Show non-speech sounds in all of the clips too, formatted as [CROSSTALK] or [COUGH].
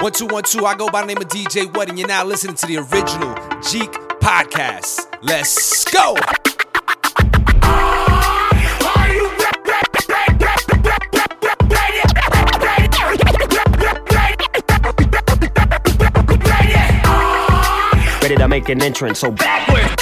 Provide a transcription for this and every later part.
One two one two. I go by the name of DJ What, and you're now listening to the original Jeek podcast. Let's go. Ready to make an entrance, so backward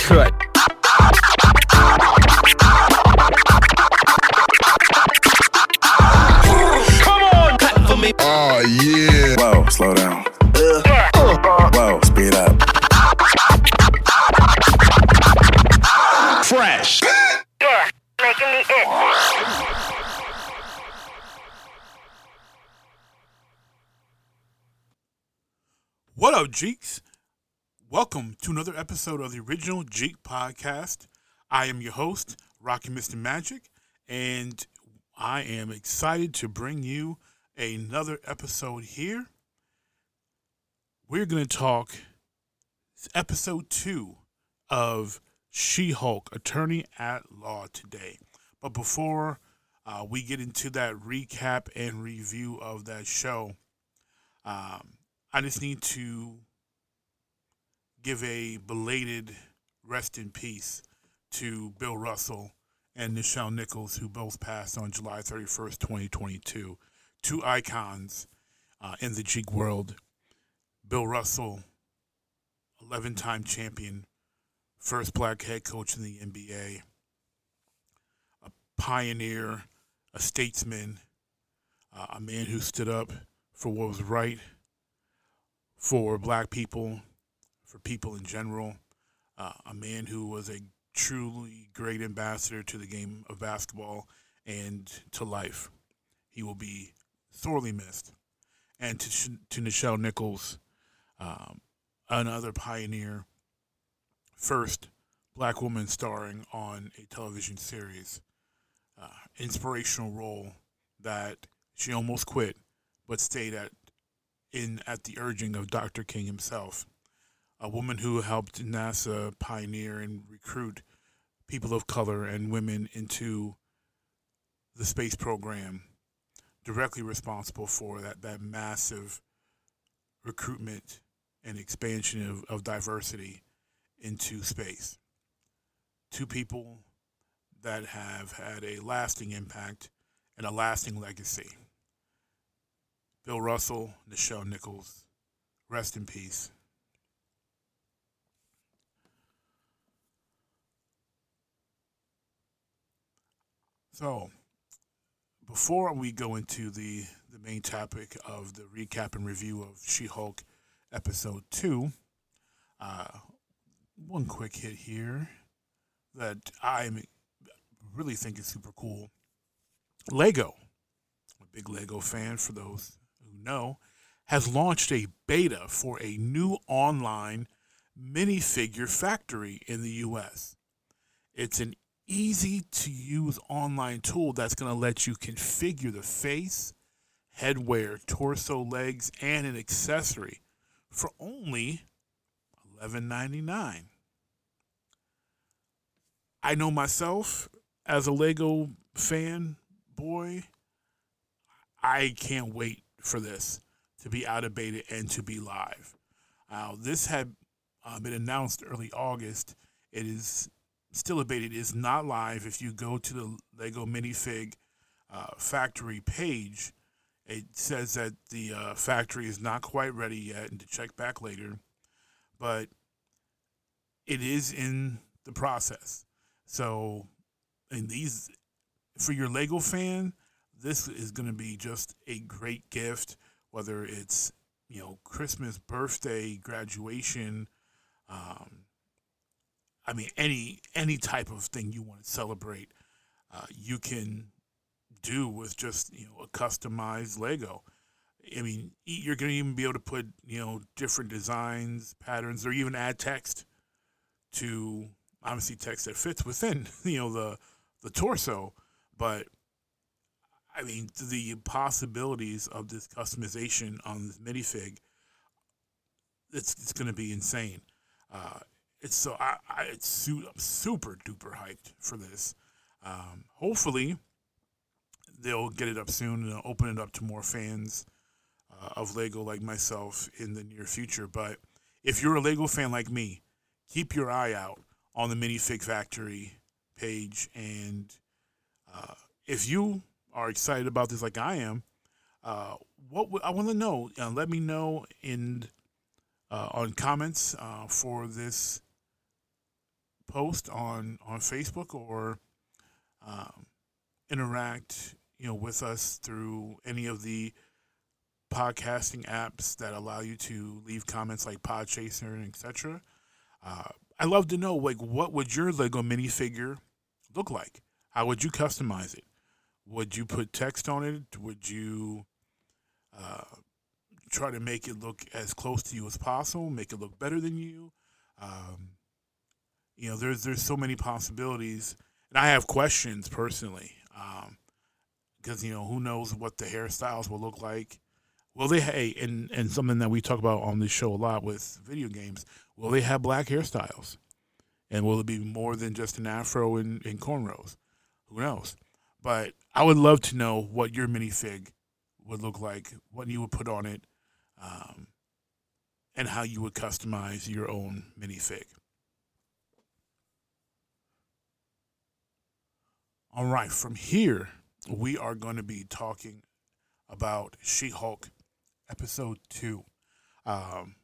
Jeeks? Welcome to another episode of the original Jeek podcast. I am your host, Rockin Mr. Magic, and I am excited to bring you another episode here. We're going to talk episode two of She Hulk, Attorney at Law today. But before uh, we get into that recap and review of that show, um, I just need to give a belated rest in peace to Bill Russell and Nichelle Nichols, who both passed on July 31st, 2022. Two icons uh, in the Jeek world. Bill Russell, 11 time champion, first black head coach in the NBA, a pioneer, a statesman, uh, a man who stood up for what was right for black people, for people in general, uh, a man who was a truly great ambassador to the game of basketball and to life. He will be sorely missed. And to, to Nichelle Nichols, um, another pioneer, first black woman starring on a television series, uh, inspirational role that she almost quit, but stayed at in at the urging of Dr. King himself, a woman who helped NASA pioneer and recruit people of color and women into the space program, directly responsible for that, that massive recruitment and expansion of, of diversity into space. Two people that have had a lasting impact and a lasting legacy. Bill Russell, Nichelle Nichols, rest in peace. So, before we go into the, the main topic of the recap and review of She Hulk episode 2, uh, one quick hit here that I really think is super cool. Lego, I'm a big Lego fan for those who know, has launched a beta for a new online minifigure factory in the US. It's an easy to use online tool that's going to let you configure the face, headwear, torso, legs, and an accessory for only $11.99. I know myself as a Lego fan boy, I can't wait for this to be out of beta and to be live. Uh, this had uh, been announced early August. It is still a beta. It is not live. If you go to the Lego minifig uh, factory page, it says that the uh, factory is not quite ready yet and to check back later. But it is in the process. So, and these, for your Lego fan, this is going to be just a great gift, whether it's, you know, Christmas, birthday, graduation, um, I mean, any any type of thing you want to celebrate, uh, you can do with just you know a customized Lego. I mean, you're going to even be able to put you know different designs, patterns, or even add text to obviously text that fits within [LAUGHS] you know the the torso. But I mean, the possibilities of this customization on this minifig, it's it's going to be insane. Uh, it's so I, I it's su- I'm super duper hyped for this. Um, hopefully, they'll get it up soon and open it up to more fans. Uh, of Lego like myself in the near future. But if you're a Lego fan like me, keep your eye out on the Minifig Factory page. And uh, if you are excited about this like I am, uh, what w- I want to know, uh, let me know in uh, on comments uh, for this post on on Facebook or um, interact, you know, with us through any of the podcasting apps that allow you to leave comments like Podchaser and etc. Uh, I love to know like what would your Lego minifigure look like? How would you customize it? Would you put text on it? Would you uh, try to make it look as close to you as possible? Make it look better than you? Um, you know, there's there's so many possibilities, and I have questions personally, because you know who knows what the hairstyles will look like. Will they hey and and something that we talk about on this show a lot with video games? Will they have black hairstyles? And will it be more than just an afro and, and cornrows? Who knows? But I would love to know what your minifig would look like, what you would put on it, um, and how you would customize your own minifig. All right, from here, we are going to be talking about She Hulk episode two. Um,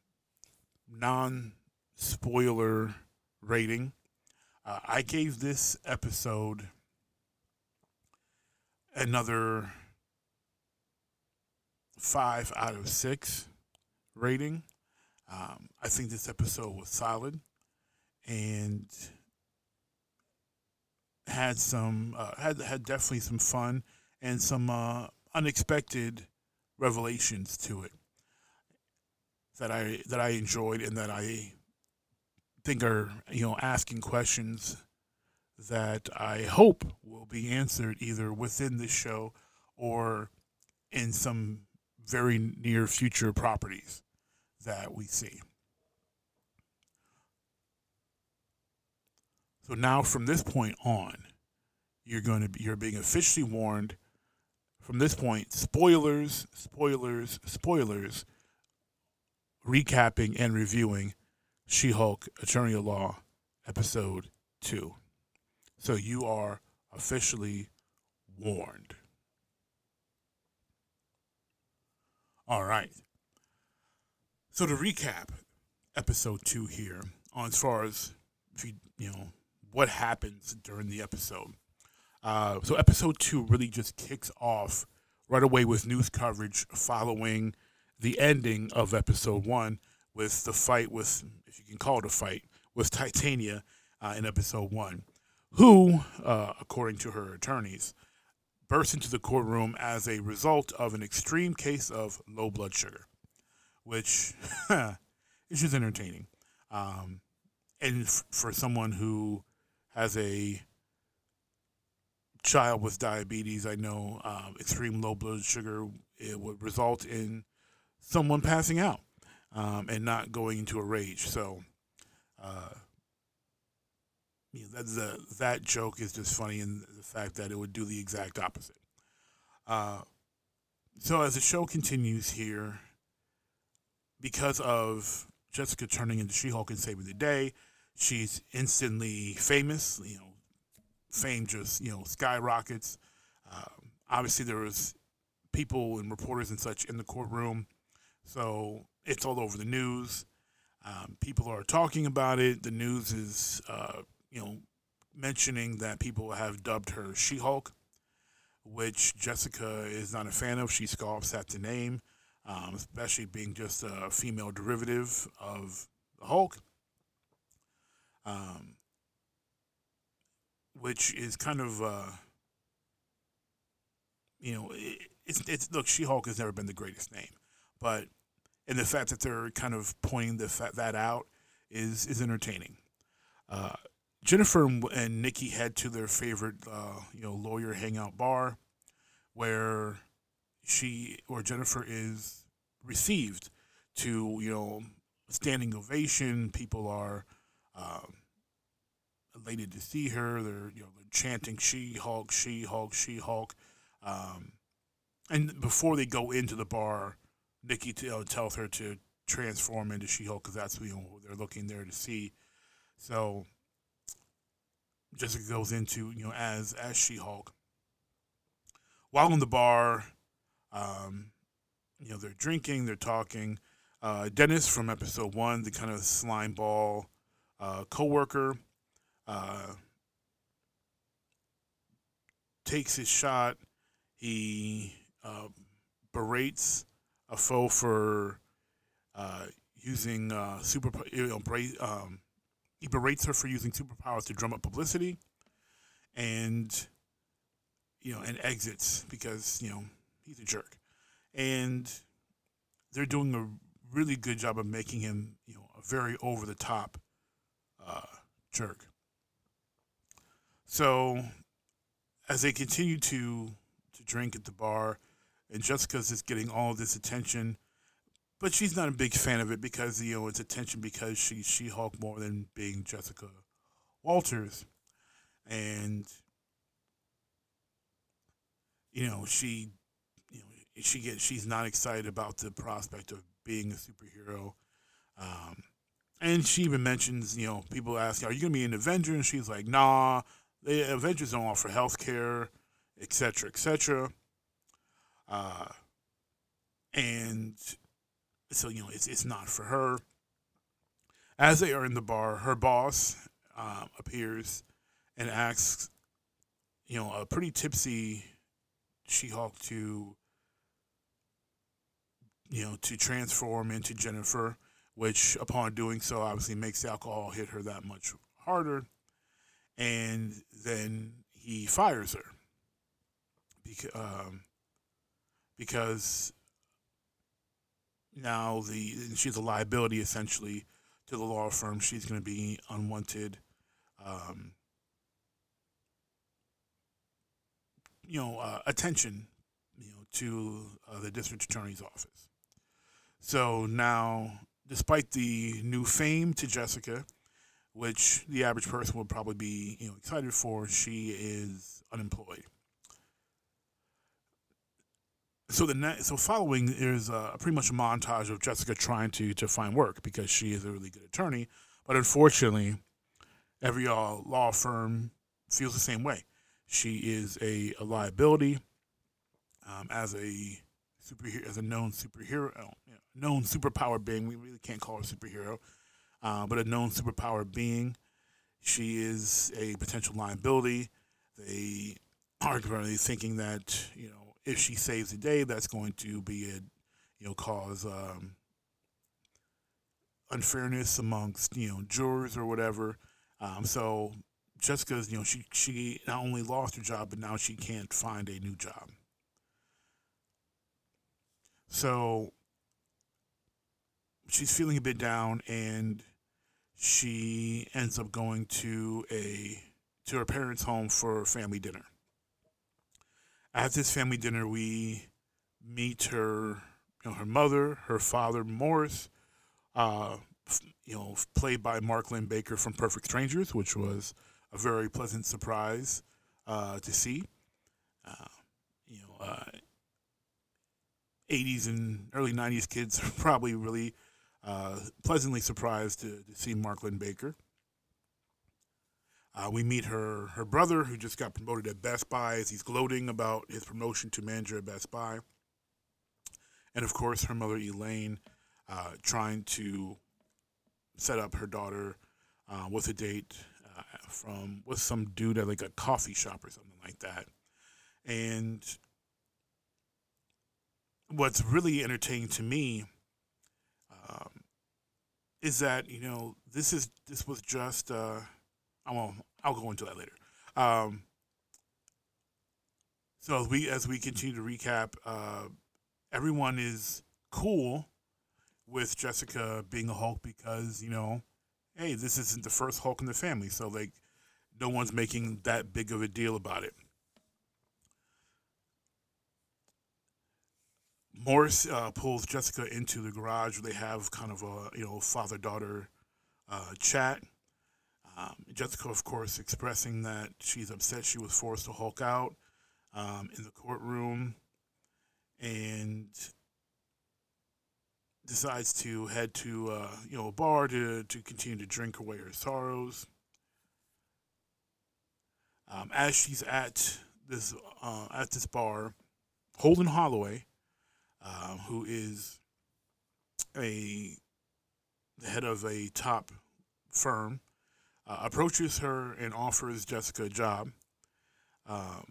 non spoiler rating. Uh, I gave this episode another five out of six rating. Um, I think this episode was solid and had some uh, had had definitely some fun and some uh, unexpected revelations to it that I that I enjoyed and that I think are you know asking questions that I hope will be answered either within this show or in some very near future properties that we see. So now from this point on, you're going to be you're being officially warned from this point spoilers, spoilers, spoilers recapping and reviewing She-Hulk Attorney at Law episode 2. So you are officially warned. All right. So to recap episode 2 here on as far as if you, you know what happens during the episode. Uh, so episode 2 really just kicks off right away with news coverage following the ending of episode 1 with the fight with if you can call it a fight with Titania uh, in episode 1 who, uh, according to her attorneys, burst into the courtroom as a result of an extreme case of low blood sugar, which [LAUGHS] is just entertaining. Um, and f- for someone who has a child with diabetes, I know um, extreme low blood sugar it would result in someone passing out um, and not going into a rage. So. Uh, you know, that, the, that joke is just funny in the fact that it would do the exact opposite. Uh, so as the show continues here, because of Jessica turning into She-Hulk and saving the day, she's instantly famous. You know, fame just you know skyrockets. Um, obviously, there was people and reporters and such in the courtroom, so it's all over the news. Um, people are talking about it. The news is uh, you know, mentioning that people have dubbed her She Hulk, which Jessica is not a fan of. She scoffs at the name, um, especially being just a female derivative of the Hulk, um, which is kind of, uh, you know, it, it's it's look. She Hulk has never been the greatest name, but and the fact that they're kind of pointing the that out is is entertaining. Uh, Jennifer and Nikki head to their favorite, uh, you know, lawyer hangout bar, where she or Jennifer is received to, you know, standing ovation. People are um, elated to see her. They're, you know, they're chanting "She Hulk, She Hulk, She Hulk," um, and before they go into the bar, Nikki t- uh, tells her to transform into She-Hulk because that's you know what they're looking there to see. So Jessica goes into you know as as She-Hulk. While in the bar, um, you know they're drinking, they're talking. Uh, Dennis from episode one, the kind of slime ball uh, coworker, uh, takes his shot. He uh, berates a foe for uh, using uh, super. You know, um, he berates her for using superpowers to drum up publicity, and you know, and exits because you know he's a jerk, and they're doing a really good job of making him you know a very over the top uh, jerk. So as they continue to to drink at the bar, and Jessica's just getting all this attention, but she's not a big fan of it because you know it's attention because she's She Hulk more than being Jessica Walters, and you know she you know she gets she's not excited about the prospect of being a superhero. Um, and she even mentions, you know, people ask, "Are you gonna be an Avenger?" And she's like, "Nah, the Avengers don't offer health care, etc., etc." Uh, and so you know, it's it's not for her. As they are in the bar, her boss um, appears and asks, you know, a pretty tipsy She-Hulk to, you know, to transform into Jennifer which upon doing so obviously makes the alcohol hit her that much harder and then he fires her. Because, um, because now the she's a liability essentially to the law firm. She's going to be unwanted um, you know uh, attention you know to uh, the district attorney's office. So now despite the new fame to Jessica, which the average person would probably be you know excited for, she is unemployed. So the ne- so following is uh, pretty much a montage of Jessica trying to to find work because she is a really good attorney, but unfortunately, every uh, law firm feels the same way. She is a, a liability um, as a superhero, as a known superhero, uh, you know, known superpower being. We really can't call her superhero, uh, but a known superpower being. She is a potential liability. They are currently thinking that you know if she saves the day, that's going to be a you know cause um, unfairness amongst you know jurors or whatever. Um, so Jessica's you know she she not only lost her job, but now she can't find a new job. So she's feeling a bit down and she ends up going to a to her parents' home for family dinner. At this family dinner, we meet her, you know, her mother, her father, Morris, uh, you know, played by Mark Linn-Baker from Perfect Strangers, which was a very pleasant surprise uh, to see. Uh, you know, uh, 80s and early 90s kids [LAUGHS] are probably really uh, pleasantly surprised to, to see Mark Linn-Baker. Uh, we meet her her brother, who just got promoted at Best Buy, as he's gloating about his promotion to manager at Best Buy, and of course her mother Elaine, uh, trying to set up her daughter uh, with a date uh, from with some dude at like a coffee shop or something like that, and what's really entertaining to me um, is that you know this is this was just uh, I will I'll go into that later. Um, so as we as we continue to recap, uh, everyone is cool with Jessica being a Hulk because you know, hey, this isn't the first Hulk in the family, so like no one's making that big of a deal about it. Morris uh, pulls Jessica into the garage where they have kind of a you know father daughter uh, chat. Um, Jessica, of course, expressing that she's upset she was forced to Hulk out um, in the courtroom, and decides to head to uh, you know a bar to to continue to drink away her sorrows. Um, as she's at this uh, at this bar, Holden Holloway, uh, who is a the head of a top firm, uh, approaches her and offers Jessica a job, um,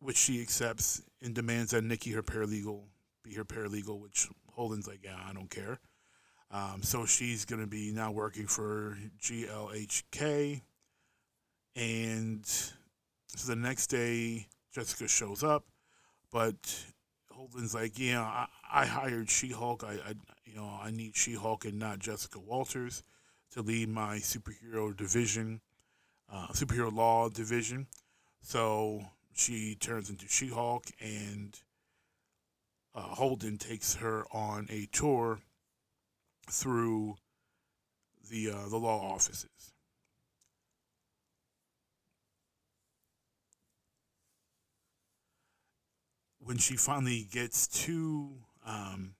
which she accepts and demands that Nikki, her paralegal, be her paralegal. Which Holden's like, yeah, I don't care. Um, so she's going to be now working for GLHK. And so the next day, Jessica shows up, but Holden's like, yeah, I, I hired She-Hulk. I, I, you know, I need She-Hulk and not Jessica Walters to lead my superhero division, uh, superhero law division. So she turns into She-Hulk, and uh, Holden takes her on a tour through the uh, the law offices. When she finally gets to, um,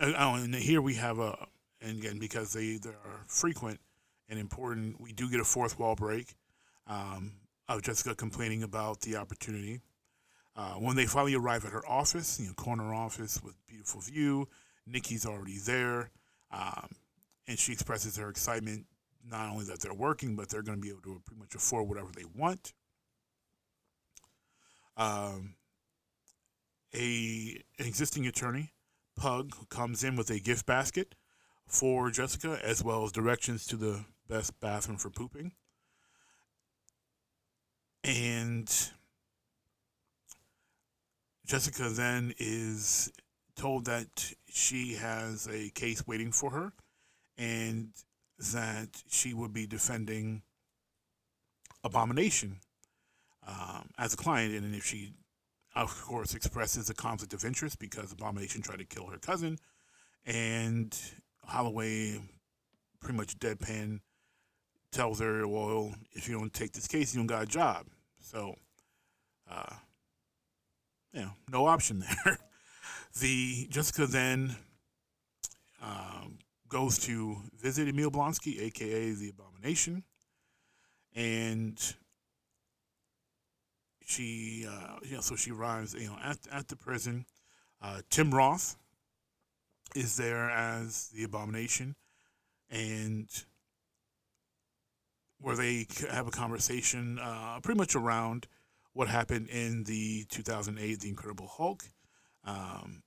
uh, oh, and here we have a, and again because they they are frequent and important, we do get a fourth wall break um, of Jessica complaining about the opportunity. Uh, when they finally arrive at her office, you know, corner office with beautiful view, Nikki's already there, um, and she expresses her excitement not only that they're working, but they're going to be able to pretty much afford whatever they want. Um, a an existing attorney, Pug, comes in with a gift basket for Jessica, as well as directions to the best bathroom for pooping. And Jessica then is told that she has a case waiting for her and that she would be defending Abomination um, as a client. And if she, of course, expresses a conflict of interest because Abomination tried to kill her cousin, and Holloway pretty much deadpan tells her, well, if you don't take this case, you don't got a job. So, uh, you know, no option [LAUGHS] there. the Jessica then um, goes to visit Emil Blonsky, aka the Abomination, and she, uh, you know, so she arrives, you know, at at the prison. Uh, Tim Roth is there as the Abomination, and where they have a conversation, uh, pretty much around what happened in the 2008 The Incredible Hulk. Um,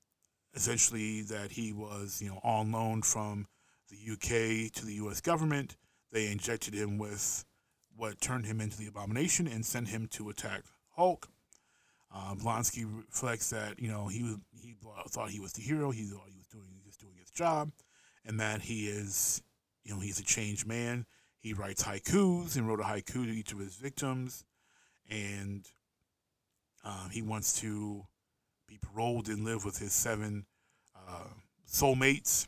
essentially, that he was, you know, on loan from the UK to the US government. They injected him with what turned him into the abomination and sent him to attack Hulk. Uh, Blonsky reflects that you know he was, he thought he was the hero. He thought he was doing just doing his job, and that he is you know he's a changed man. He writes haikus and wrote a haiku to each of his victims, and um, he wants to be paroled and live with his seven uh, soulmates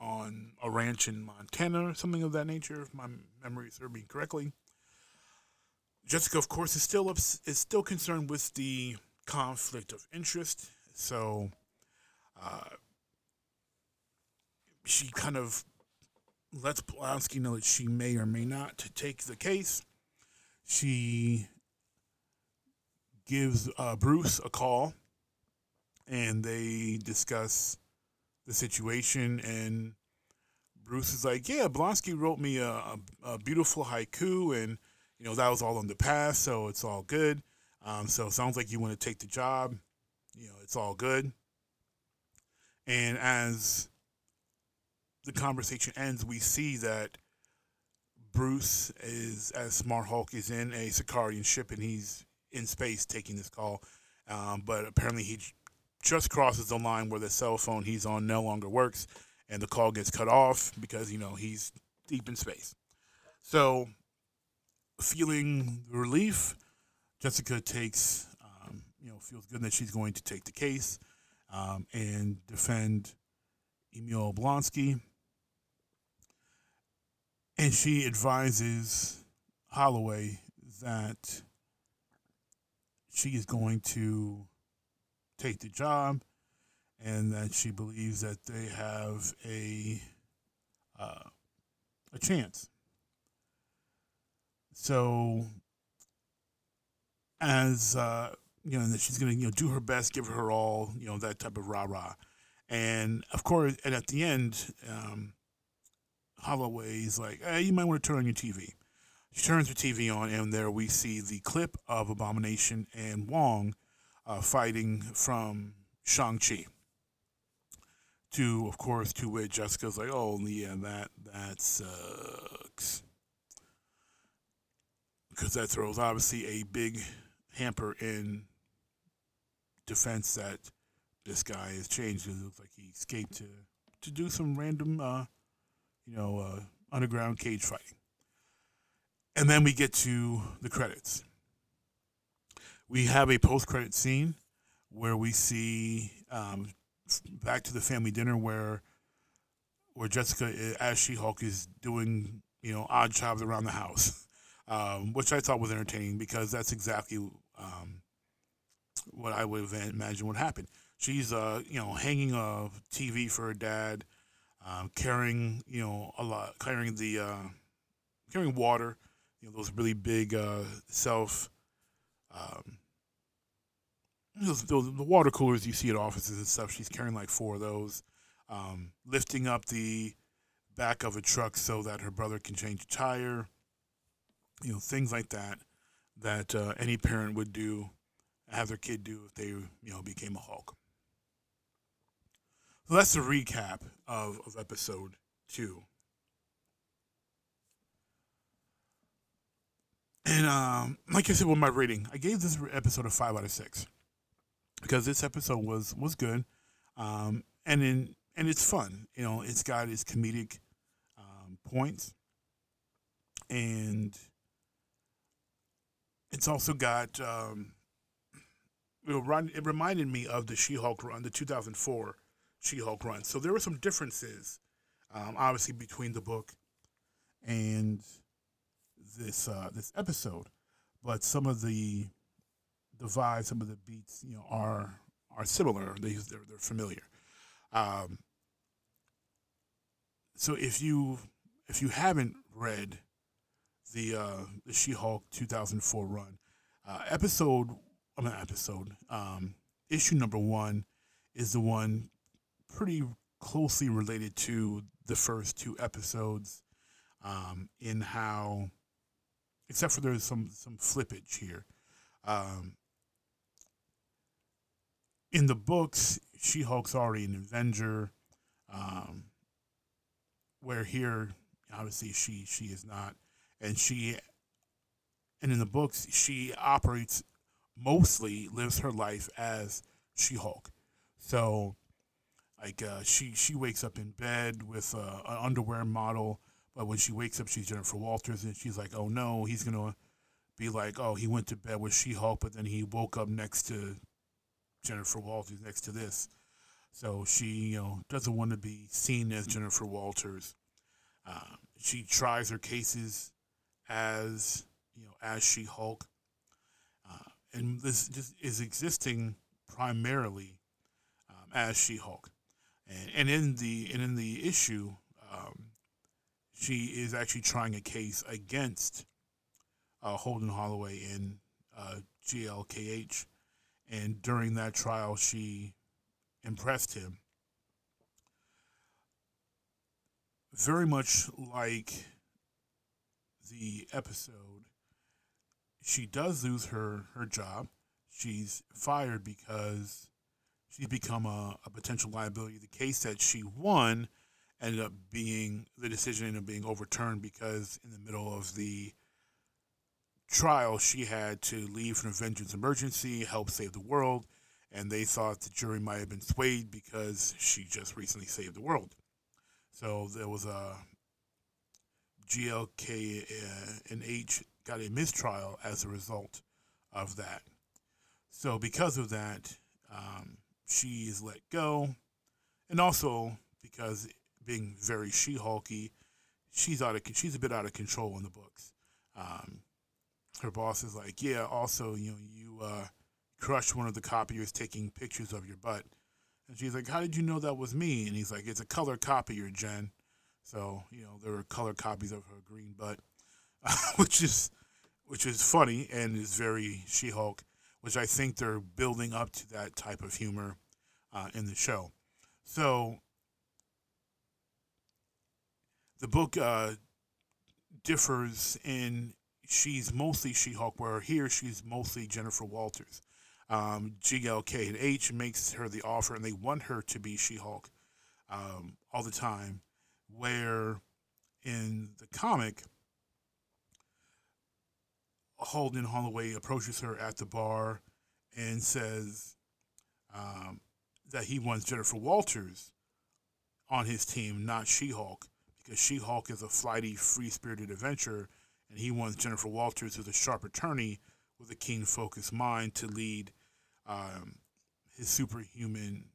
on a ranch in Montana or something of that nature, if my memory serves me correctly. Jessica, of course, is still ups- is still concerned with the conflict of interest, so uh, she kind of lets Blonsky know that she may or may not take the case. She gives uh, Bruce a call, and they discuss the situation. And Bruce is like, "Yeah, Blonsky wrote me a, a, a beautiful haiku, and you know that was all in the past, so it's all good. Um, so sounds like you want to take the job. You know, it's all good." And as the conversation ends, we see that Bruce is, as Smart Hulk, is in a Sakaaran ship and he's in space taking this call. Um, but apparently, he just crosses the line where the cell phone he's on no longer works and the call gets cut off because, you know, he's deep in space. So, feeling relief, Jessica takes, um, you know, feels good that she's going to take the case um, and defend Emil Blonsky. And she advises Holloway that she is going to take the job and that she believes that they have a uh, a chance. So, as uh, you know, that she's to you know do her best, give her all, you know, that type of rah rah, and of course, and at the end, um, Holloway's like, hey, you might want to turn on your TV. She turns her TV on, and there we see the clip of Abomination and Wong uh, fighting from Shang Chi. To, of course, to which Jessica's like, "Oh, yeah, that that sucks," because that throws obviously a big hamper in defense that this guy has changed. It looks like he escaped to to do some random, uh, you know, uh, underground cage fighting. And then we get to the credits. We have a post-credit scene where we see um, back to the family dinner where where Jessica uh, as She-Hulk is doing you know odd jobs around the house, um, which I thought was entertaining because that's exactly um, what I would have imagined would happen. She's uh you know hanging a TV for her dad, um, carrying you know a lot carrying the uh, carrying water, you know those really big uh, self. Um, those, those, the water coolers you see at offices and stuff. She's carrying like four of those, um, lifting up the back of a truck so that her brother can change a tire. You know, things like that that uh, any parent would do, have their kid do if they you know became a Hulk. So that's the recap of, of episode two. And um, like I said with my rating, I gave this episode a five out of six because this episode was was good, um, and in and it's fun. You know, it's got its comedic um, points, and it's also got. Um, it reminded me of the She-Hulk run, the 2004 She-Hulk run. So there were some differences, um, obviously, between the book and this uh, this episode, but some of the the vibe, some of the beats, you know, are are similar. They they're, they're familiar. Um, so if you if you haven't read the uh, the She-Hulk 2004 run, uh, episode I mean episode um, issue number one is the one pretty closely related to the first two episodes um, in how, except for there's some some flippage here. Um, in the books, She Hulk's already an Avenger, um, where here, obviously, she she is not, and she, and in the books, she operates mostly lives her life as She Hulk. So, like, uh, she she wakes up in bed with an underwear model, but when she wakes up, she's Jennifer Walters, and she's like, oh no, he's gonna be like, oh, he went to bed with She Hulk, but then he woke up next to Jennifer Walters next to this. So she, you know, doesn't want to be seen as Jennifer Walters. Uh, she tries her cases as, you know, as She Hulk. Uh, and this just is existing primarily um, as She Hulk. And, and in the and in the issue, um, she is actually trying a case against uh, Holden Holloway in uh, GLKH and during that trial, she impressed him. Very much like the episode, she does lose her, her job. She's fired because she's become a, a potential liability. The case that she won ended up being the decision ended up being overturned because in the middle of the trial, she had to leave for a vengeance emergency, help save the world, and they thought the jury might have been swayed because she just recently saved the world. So there was a GLK and H got a mistrial as a result of that. So because of that, um, she is let go, and also because being very she-hulky, she's out of she's a bit out of control in the books. Um, her boss is like, yeah, also, you know, you uh, crushed one of the copiers taking pictures of your butt. And she's like, "How did you know that was me?" And he's like, "It's a color copier, Jen." So you know there were color copies of her green butt, [LAUGHS] which is which is funny and is very She-Hulk, which I think they're building up to that type of humor uh, in the show. So the book uh, differs in she's mostly She-Hulk, where here she's mostly Jennifer Walters. Um, GLK and H makes her the offer, and they want her to be She-Hulk um, all the time. Where in the comic, Holden Holloway approaches her at the bar and says um, that he wants Jennifer Walters on his team, not She-Hulk, because She-Hulk is a flighty, free-spirited adventurer, and he wants Jennifer Walters, who's a sharp attorney with a keen, focused mind, to lead um, his superhuman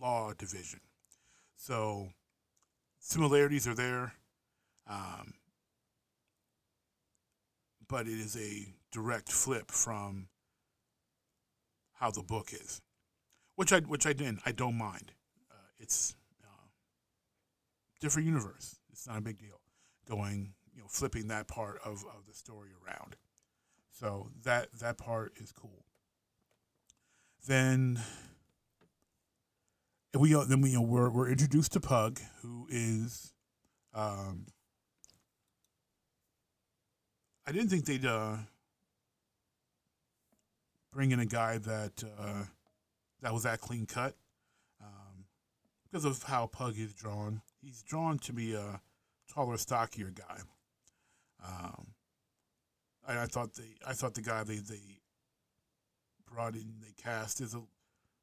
law division. So similarities are there, um, but it is a direct flip from how the book is, which I which I didn't I don't mind. Uh, it's uh, different universe. It's not a big deal. Going you know flipping that part of, of the story around. So that that part is cool. Then we uh, then we you know, we're we're introduced to Pug, who is, um, I didn't think they'd uh, bring in a guy that uh, that was that clean cut, um, because of how Pug is drawn. He's drawn to be a taller, stockier guy. Um, I, I thought the I thought the guy they they brought in they cast is a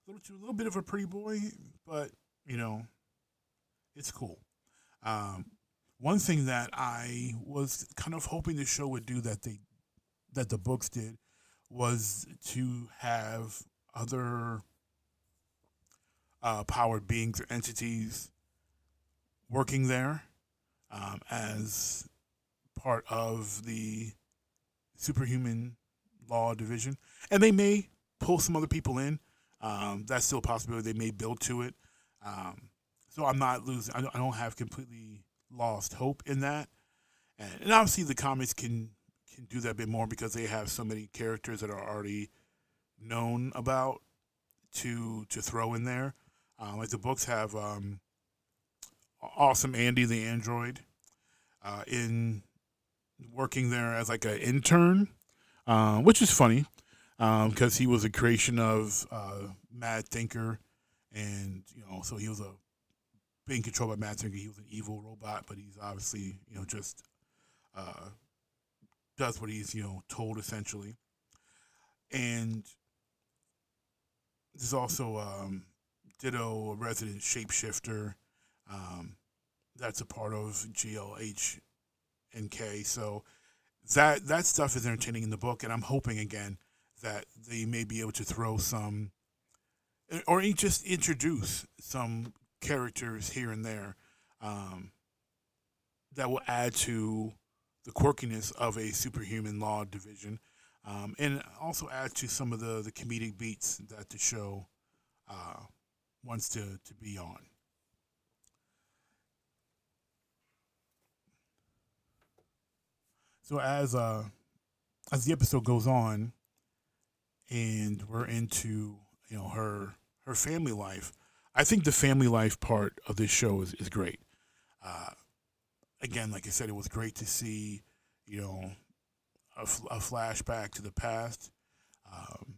little too, a little bit of a pretty boy, but you know, it's cool. Um, one thing that I was kind of hoping the show would do that they that the books did was to have other uh, powered beings or entities working there um, as part of the superhuman law division, and they may pull some other people in. Um, that's still a possibility. They may build to it. Um, so I'm not losing. I don't, have completely lost hope in that. And, and obviously, the comics can can do that a bit more because they have so many characters that are already known about to to throw in there. Um, like the books have um, awesome Andy the android uh, in working there as like an intern, uh, which is funny because um, he was a creation of uh, Mad Thinker, and you know, so he was a being controlled by Mad Thinker. He was an evil robot, but he's obviously you know just uh, does what he's you know told essentially. And there's also um, Ditto, a resident shapeshifter. Um, that's a part of GLH and K. So that that stuff is entertaining in the book, and I'm hoping again that they may be able to throw some, or just introduce some characters here and there um, that will add to the quirkiness of a superhuman law division, um, and also add to some of the, the comedic beats that the show uh, wants to, to be on. So as uh, as the episode goes on, and we're into you know her her family life. I think the family life part of this show is, is great. Uh, again, like I said, it was great to see you know a, a flashback to the past, um,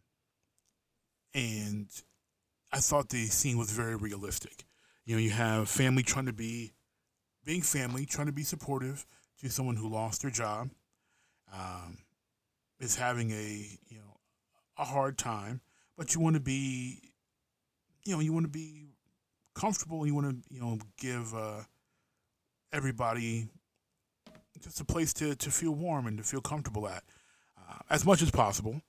and I thought the scene was very realistic. You know, you have family trying to be being family, trying to be supportive to someone who lost their job, um, is having a you know a hard time, but you want to be, you know, you want to be comfortable. You want to, you know, give uh, everybody just a place to, to feel warm and to feel comfortable at uh, as much as possible.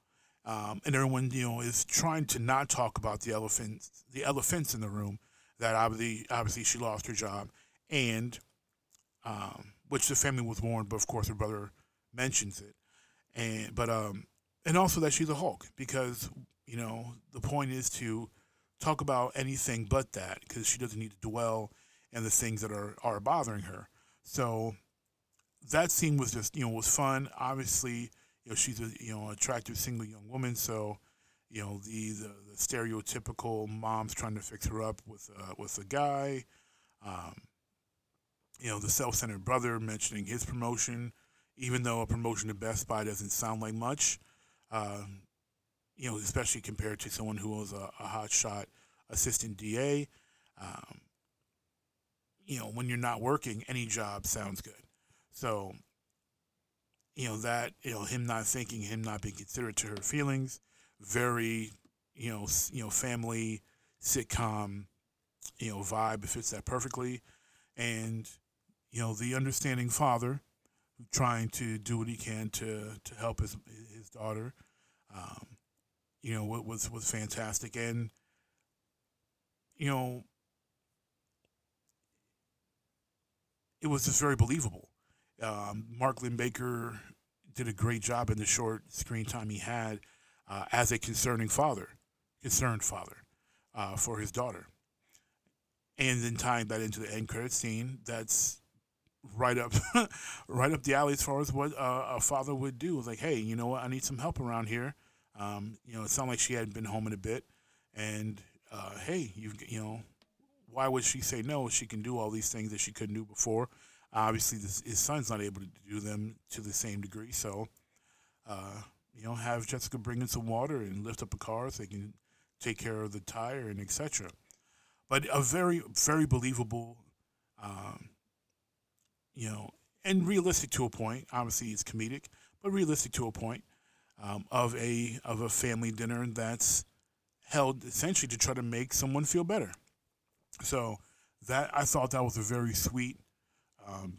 Um, and everyone, you know, is trying to not talk about the elephants, the elephants in the room. That obviously, obviously, she lost her job, and um, which the family was warned, but of course, her brother mentions it. And but um, and also that she's a Hulk because you know the point is to talk about anything but that because she doesn't need to dwell in the things that are are bothering her. So that scene was just you know was fun. Obviously, you know she's a you know attractive single young woman, so you know the the, the stereotypical mom's trying to fix her up with uh, with a guy. Um, you know the self-centered brother mentioning his promotion, even though a promotion to Best Buy doesn't sound like much. Um, you know, especially compared to someone who was a, a hotshot assistant DA. Um, you know, when you're not working, any job sounds good. So, you know, that, you know, him not thinking, him not being considerate to her feelings, very, you know, you know, family sitcom, you know, vibe fits that perfectly. And, you know, the understanding father trying to do what he can to, to help his, his daughter, um, you know, wa- was, was fantastic. And, you know, it was just very believable. Um, Mark Linn-Baker did a great job in the short screen time he had uh, as a concerning father, concerned father uh, for his daughter. And then tying that into the end credit scene, that's right up, [LAUGHS] right up the alley as far as what uh, a father would do. It's like, hey, you know what? I need some help around here. Um, you know, it sounded like she hadn't been home in a bit, and uh, hey, you you know, why would she say no? She can do all these things that she couldn't do before. Obviously, this, his son's not able to do them to the same degree. So, uh, you know, have Jessica bring in some water and lift up a car so they can take care of the tire and etc. But a very, very believable, um, you know, and realistic to a point. Obviously, it's comedic, but realistic to a point um, of a of a family dinner that's held essentially to try to make someone feel better. So that I thought that was a very sweet um,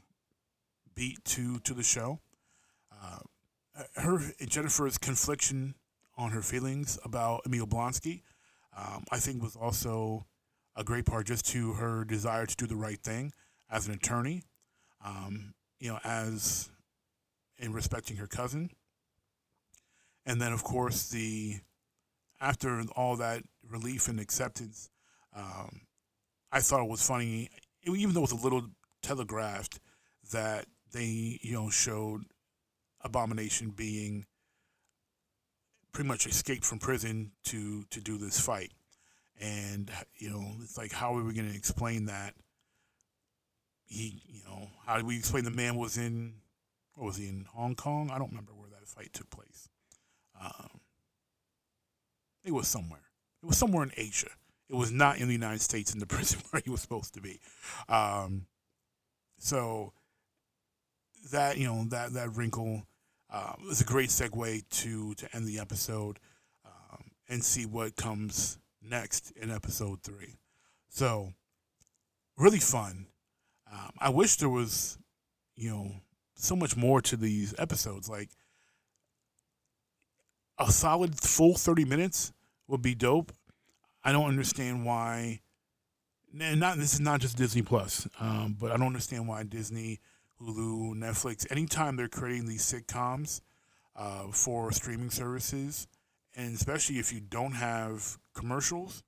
beat to to the show. Uh, her Jennifer's confliction on her feelings about Emil Blonsky, um, I think, was also a great part just to her desire to do the right thing as an attorney. Um, you know, as in respecting her cousin, and then of course the after all that relief and acceptance, um, I thought it was funny, even though it was a little telegraphed, that they you know showed Abomination being pretty much escaped from prison to to do this fight, and you know it's like how are we going to explain that? He you know how do we explain the man was in what was he in Hong Kong? I don't remember where that fight took place. Um, it was somewhere. It was somewhere in Asia. It was not in the United States in the [LAUGHS] prison where he was supposed to be. Um, so that you know that that wrinkle uh, was a great segue to to end the episode um, and see what comes next in episode three. So really fun. I wish there was you know so much more to these episodes. Like a solid full thirty minutes would be dope. I don't understand why. And not this is not just Disney Plus, um, but I don't understand why Disney, Hulu, Netflix, anytime they're creating these sitcoms uh, for streaming services, and especially if you don't have commercials,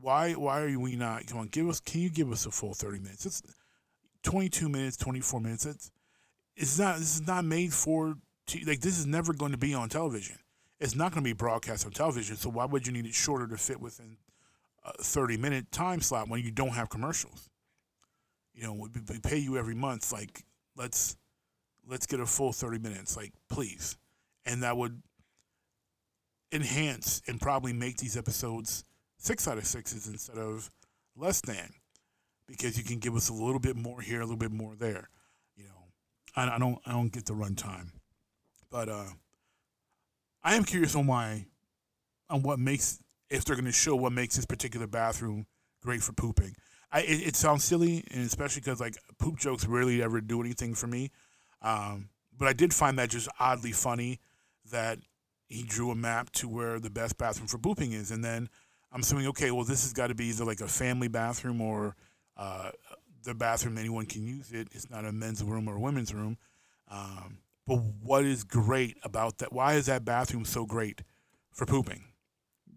why why are we not? Come on, give us. Can you give us a full thirty minutes? It's twenty two minutes, twenty four minutes. It's it's not. This is not made for. T- like this is never going to be on television. It's not going to be broadcast on television. So why would you need it shorter to fit within a thirty minute time slot when you don't have commercials? You know, we, pay you every month. Like let's let's get a full thirty minutes. Like please, and that would enhance and probably make these episodes six out of sixes instead of less than, because you can give us a little bit more here, a little bit more there. You know, I, I don't I don't get the runtime, but uh, I am curious on why, on what makes if they're going to show what makes this particular bathroom great for pooping. I it, it sounds silly, and especially because like poop jokes rarely ever do anything for me. Um, but I did find that just oddly funny that he drew a map to where the best bathroom for pooping is, and then I'm assuming okay, well this has got to be either like a family bathroom or uh, the bathroom anyone can use it. It's not a men's room or a women's room. Um, but what is great about that? Why is that bathroom so great for pooping?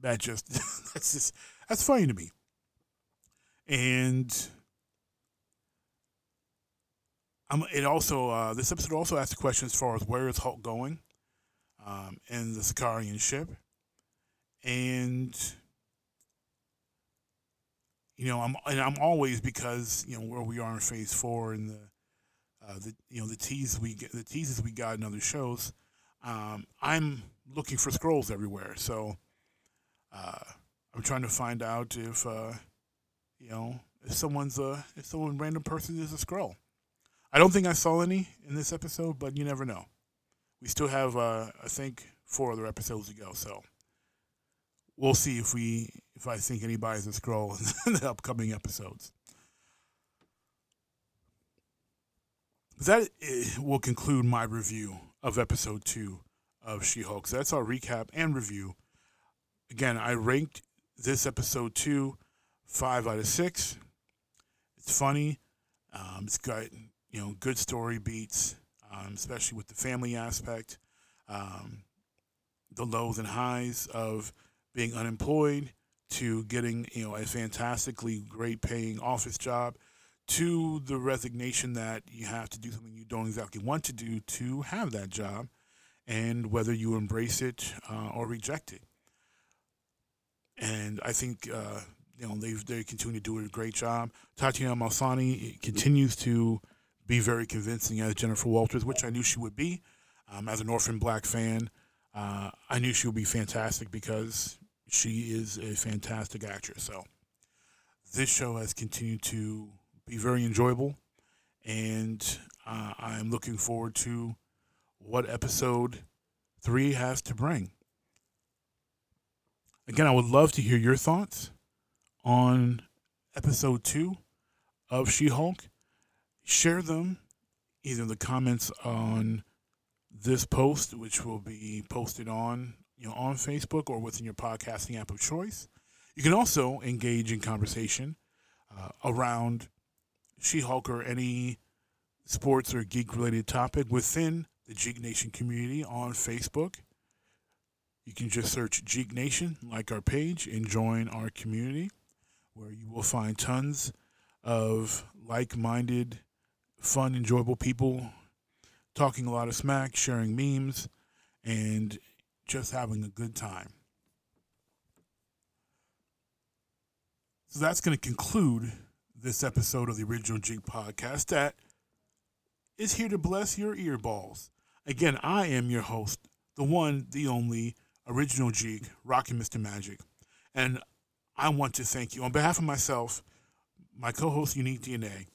that just [LAUGHS] that's just that's funny to me. And it also uh, this episode also asked a question as far as where is Hulk going, um, in the Sakaaran ship, and you know I'm and I'm always because you know where we are in Phase Four and the uh, the you know the teases we get the teases we got in other shows. Um, I'm looking for Skrulls everywhere, so uh, I'm trying to find out if uh, you know if someone's a if someone random person is a Skrull. I don't think I saw any in this episode, but you never know. We still have, uh, I think, four other episodes to go, so we'll see if we if I think anybody's a Skrull [LAUGHS] in the upcoming episodes. That eh, will conclude my review of episode two of She-Hulk. So that's our recap and review. Again, I ranked this episode two five out of six. It's funny. Um, it's got you know good story beats, um, especially with the family aspect, um, the lows and highs of being unemployed to getting you know a fantastically great paying office job to the resignation that you have to do something you don't exactly want to do to have that job and whether you embrace it uh, or reject it and I think uh, you know they they continue to do a great job. Tatiana Maslany continues to be very convincing as Jennifer Walters, which I knew she would be. Um, as an Orphan Black fan, uh, I knew she would be fantastic because she is a fantastic actress. So this show has continued to be very enjoyable, and uh, I am looking forward to what episode three has to bring. Again, I would love to hear your thoughts on episode two of She Hulk. Share them either in the comments on this post, which will be posted on you know on Facebook or within your podcasting app of choice. You can also engage in conversation uh, around She Hulk or any sports or geek related topic within the Jeek Nation community on Facebook. You can just search Jeek Nation, like our page, and join our community where you will find tons of like minded, fun, enjoyable people talking a lot of smack, sharing memes, and just having a good time. So that's going to conclude this episode of the Original Jeek Podcast that is here to bless your earballs. Again, I am your host, the one, the only, Original Jeek, Rockin' Mr. Magic. And I want to thank you on behalf of myself, my co host, Unique DNA.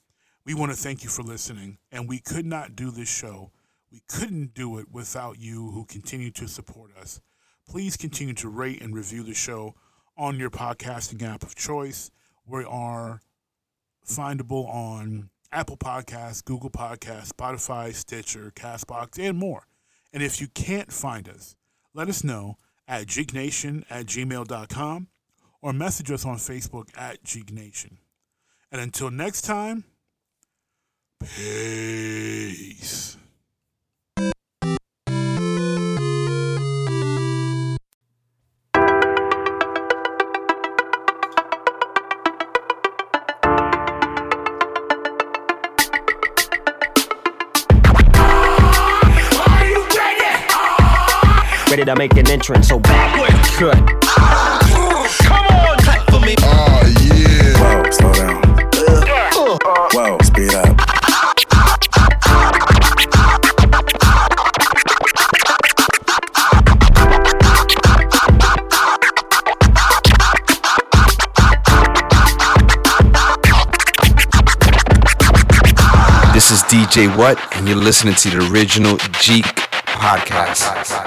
We want to thank you for listening. And we could not do this show, we couldn't do it without you who continue to support us. Please continue to rate and review the show on your podcasting app of choice. We are findable on Apple Podcasts, Google Podcasts, Spotify, Stitcher, Castbox, and more. And if you can't find us, let us know at jeeknation at gmail.com or message us on Facebook at jeeknation. And until next time, peace. Ready to make an entrance, so backward cut. Oh yeah. Whoa, slow down. Whoa, speed up. This is DJ What, and you're listening to the original Jeek Podcast.